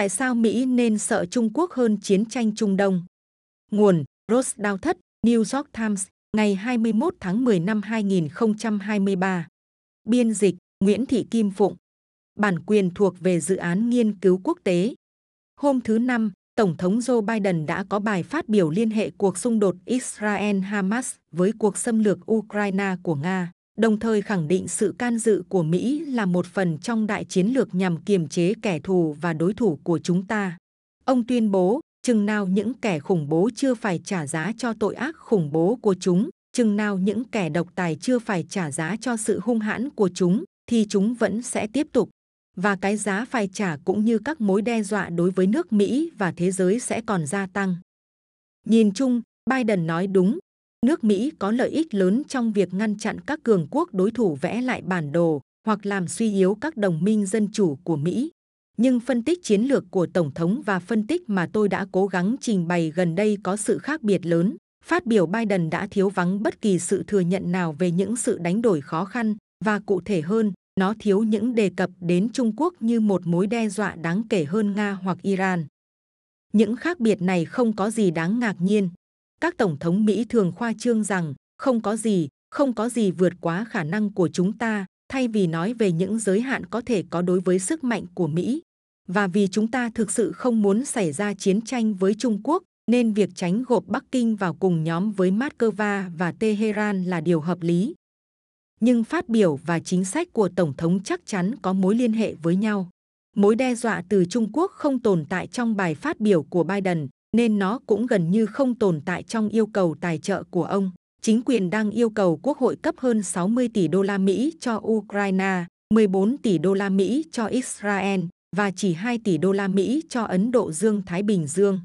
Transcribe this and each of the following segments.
Tại sao Mỹ nên sợ Trung Quốc hơn chiến tranh Trung Đông? Nguồn Rose Đao Thất, New York Times, ngày 21 tháng 10 năm 2023. Biên dịch Nguyễn Thị Kim Phụng. Bản quyền thuộc về dự án nghiên cứu quốc tế. Hôm thứ Năm, Tổng thống Joe Biden đã có bài phát biểu liên hệ cuộc xung đột Israel-Hamas với cuộc xâm lược Ukraine của Nga, đồng thời khẳng định sự can dự của Mỹ là một phần trong đại chiến lược nhằm kiềm chế kẻ thù và đối thủ của chúng ta. Ông tuyên bố, chừng nào những kẻ khủng bố chưa phải trả giá cho tội ác khủng bố của chúng, chừng nào những kẻ độc tài chưa phải trả giá cho sự hung hãn của chúng, thì chúng vẫn sẽ tiếp tục. Và cái giá phải trả cũng như các mối đe dọa đối với nước Mỹ và thế giới sẽ còn gia tăng. Nhìn chung, Biden nói đúng, nước Mỹ có lợi ích lớn trong việc ngăn chặn các cường quốc đối thủ vẽ lại bản đồ hoặc làm suy yếu các đồng minh dân chủ của Mỹ. Nhưng phân tích chiến lược của Tổng thống và phân tích mà tôi đã cố gắng trình bày gần đây có sự khác biệt lớn. Phát biểu Biden đã thiếu vắng bất kỳ sự thừa nhận nào về những sự đánh đổi khó khăn và cụ thể hơn, nó thiếu những đề cập đến Trung Quốc như một mối đe dọa đáng kể hơn Nga hoặc Iran. Những khác biệt này không có gì đáng ngạc nhiên. Các tổng thống Mỹ thường khoa trương rằng không có gì, không có gì vượt quá khả năng của chúng ta, thay vì nói về những giới hạn có thể có đối với sức mạnh của Mỹ. Và vì chúng ta thực sự không muốn xảy ra chiến tranh với Trung Quốc, nên việc tránh gộp Bắc Kinh vào cùng nhóm với Moscow và Tehran là điều hợp lý. Nhưng phát biểu và chính sách của Tổng thống chắc chắn có mối liên hệ với nhau. Mối đe dọa từ Trung Quốc không tồn tại trong bài phát biểu của Biden, nên nó cũng gần như không tồn tại trong yêu cầu tài trợ của ông. Chính quyền đang yêu cầu Quốc hội cấp hơn 60 tỷ đô la Mỹ cho Ukraine, 14 tỷ đô la Mỹ cho Israel và chỉ 2 tỷ đô la Mỹ cho Ấn Độ Dương-Thái Bình Dương.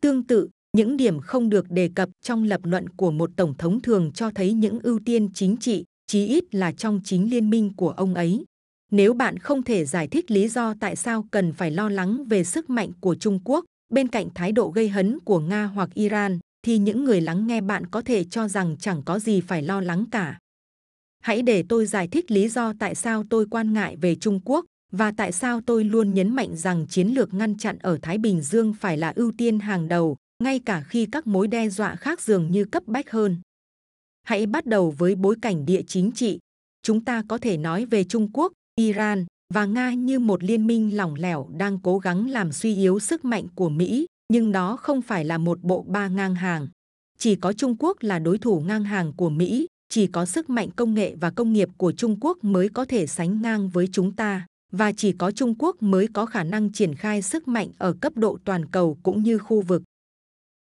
Tương tự, những điểm không được đề cập trong lập luận của một tổng thống thường cho thấy những ưu tiên chính trị, chí ít là trong chính liên minh của ông ấy. Nếu bạn không thể giải thích lý do tại sao cần phải lo lắng về sức mạnh của Trung Quốc, bên cạnh thái độ gây hấn của Nga hoặc Iran, thì những người lắng nghe bạn có thể cho rằng chẳng có gì phải lo lắng cả. Hãy để tôi giải thích lý do tại sao tôi quan ngại về Trung Quốc và tại sao tôi luôn nhấn mạnh rằng chiến lược ngăn chặn ở Thái Bình Dương phải là ưu tiên hàng đầu, ngay cả khi các mối đe dọa khác dường như cấp bách hơn. Hãy bắt đầu với bối cảnh địa chính trị. Chúng ta có thể nói về Trung Quốc, Iran và Nga như một liên minh lỏng lẻo đang cố gắng làm suy yếu sức mạnh của Mỹ, nhưng đó không phải là một bộ ba ngang hàng. Chỉ có Trung Quốc là đối thủ ngang hàng của Mỹ, chỉ có sức mạnh công nghệ và công nghiệp của Trung Quốc mới có thể sánh ngang với chúng ta, và chỉ có Trung Quốc mới có khả năng triển khai sức mạnh ở cấp độ toàn cầu cũng như khu vực.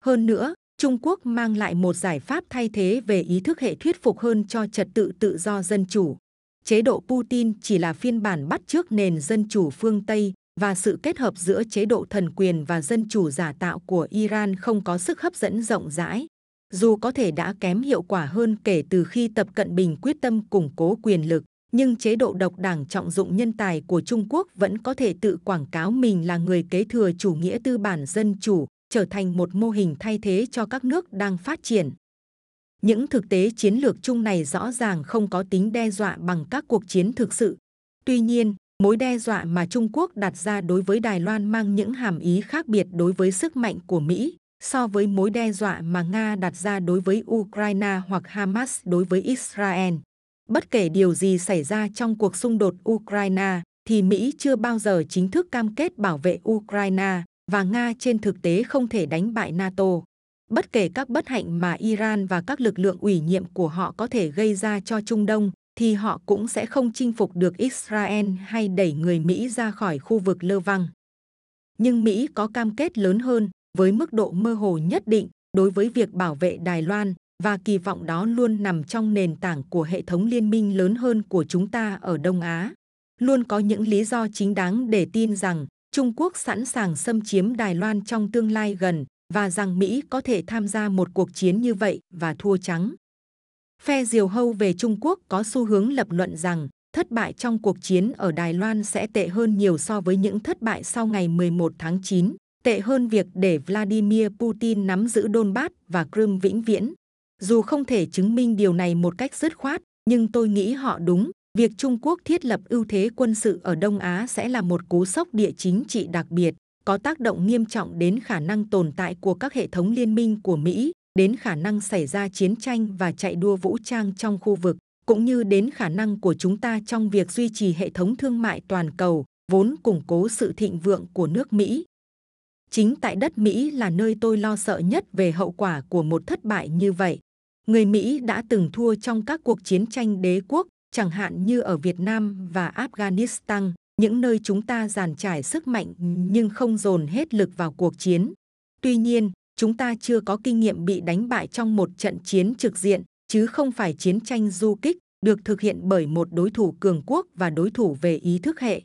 Hơn nữa, Trung Quốc mang lại một giải pháp thay thế về ý thức hệ thuyết phục hơn cho trật tự tự do dân chủ. Chế độ Putin chỉ là phiên bản bắt trước nền dân chủ phương Tây và sự kết hợp giữa chế độ thần quyền và dân chủ giả tạo của Iran không có sức hấp dẫn rộng rãi. Dù có thể đã kém hiệu quả hơn kể từ khi Tập Cận Bình quyết tâm củng cố quyền lực, nhưng chế độ độc đảng trọng dụng nhân tài của Trung Quốc vẫn có thể tự quảng cáo mình là người kế thừa chủ nghĩa tư bản dân chủ, trở thành một mô hình thay thế cho các nước đang phát triển. Những thực tế chiến lược chung này rõ ràng không có tính đe dọa bằng các cuộc chiến thực sự. Tuy nhiên, mối đe dọa mà Trung Quốc đặt ra đối với Đài Loan mang những hàm ý khác biệt đối với sức mạnh của Mỹ so với mối đe dọa mà Nga đặt ra đối với Ukraine hoặc Hamas đối với Israel. Bất kể điều gì xảy ra trong cuộc xung đột Ukraine, thì Mỹ chưa bao giờ chính thức cam kết bảo vệ Ukraine và Nga trên thực tế không thể đánh bại NATO. Bất kể các bất hạnh mà Iran và các lực lượng ủy nhiệm của họ có thể gây ra cho Trung Đông, thì họ cũng sẽ không chinh phục được Israel hay đẩy người Mỹ ra khỏi khu vực lơ văng. Nhưng Mỹ có cam kết lớn hơn, với mức độ mơ hồ nhất định, đối với việc bảo vệ Đài Loan, và kỳ vọng đó luôn nằm trong nền tảng của hệ thống liên minh lớn hơn của chúng ta ở Đông Á. Luôn có những lý do chính đáng để tin rằng Trung Quốc sẵn sàng xâm chiếm Đài Loan trong tương lai gần và rằng Mỹ có thể tham gia một cuộc chiến như vậy và thua trắng. Phe diều hâu về Trung Quốc có xu hướng lập luận rằng thất bại trong cuộc chiến ở Đài Loan sẽ tệ hơn nhiều so với những thất bại sau ngày 11 tháng 9, tệ hơn việc để Vladimir Putin nắm giữ Donbass và Crimea vĩnh viễn. Dù không thể chứng minh điều này một cách dứt khoát, nhưng tôi nghĩ họ đúng. Việc Trung Quốc thiết lập ưu thế quân sự ở Đông Á sẽ là một cú sốc địa chính trị đặc biệt có tác động nghiêm trọng đến khả năng tồn tại của các hệ thống liên minh của Mỹ, đến khả năng xảy ra chiến tranh và chạy đua vũ trang trong khu vực, cũng như đến khả năng của chúng ta trong việc duy trì hệ thống thương mại toàn cầu, vốn củng cố sự thịnh vượng của nước Mỹ. Chính tại đất Mỹ là nơi tôi lo sợ nhất về hậu quả của một thất bại như vậy. Người Mỹ đã từng thua trong các cuộc chiến tranh đế quốc, chẳng hạn như ở Việt Nam và Afghanistan, những nơi chúng ta giàn trải sức mạnh nhưng không dồn hết lực vào cuộc chiến. Tuy nhiên, chúng ta chưa có kinh nghiệm bị đánh bại trong một trận chiến trực diện, chứ không phải chiến tranh du kích được thực hiện bởi một đối thủ cường quốc và đối thủ về ý thức hệ.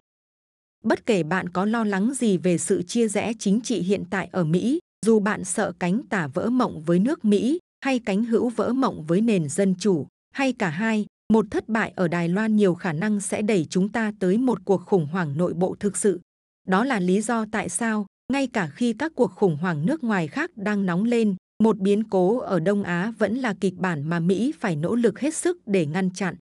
Bất kể bạn có lo lắng gì về sự chia rẽ chính trị hiện tại ở Mỹ, dù bạn sợ cánh tả vỡ mộng với nước Mỹ hay cánh hữu vỡ mộng với nền dân chủ, hay cả hai, một thất bại ở Đài Loan nhiều khả năng sẽ đẩy chúng ta tới một cuộc khủng hoảng nội bộ thực sự. Đó là lý do tại sao, ngay cả khi các cuộc khủng hoảng nước ngoài khác đang nóng lên, một biến cố ở Đông Á vẫn là kịch bản mà Mỹ phải nỗ lực hết sức để ngăn chặn.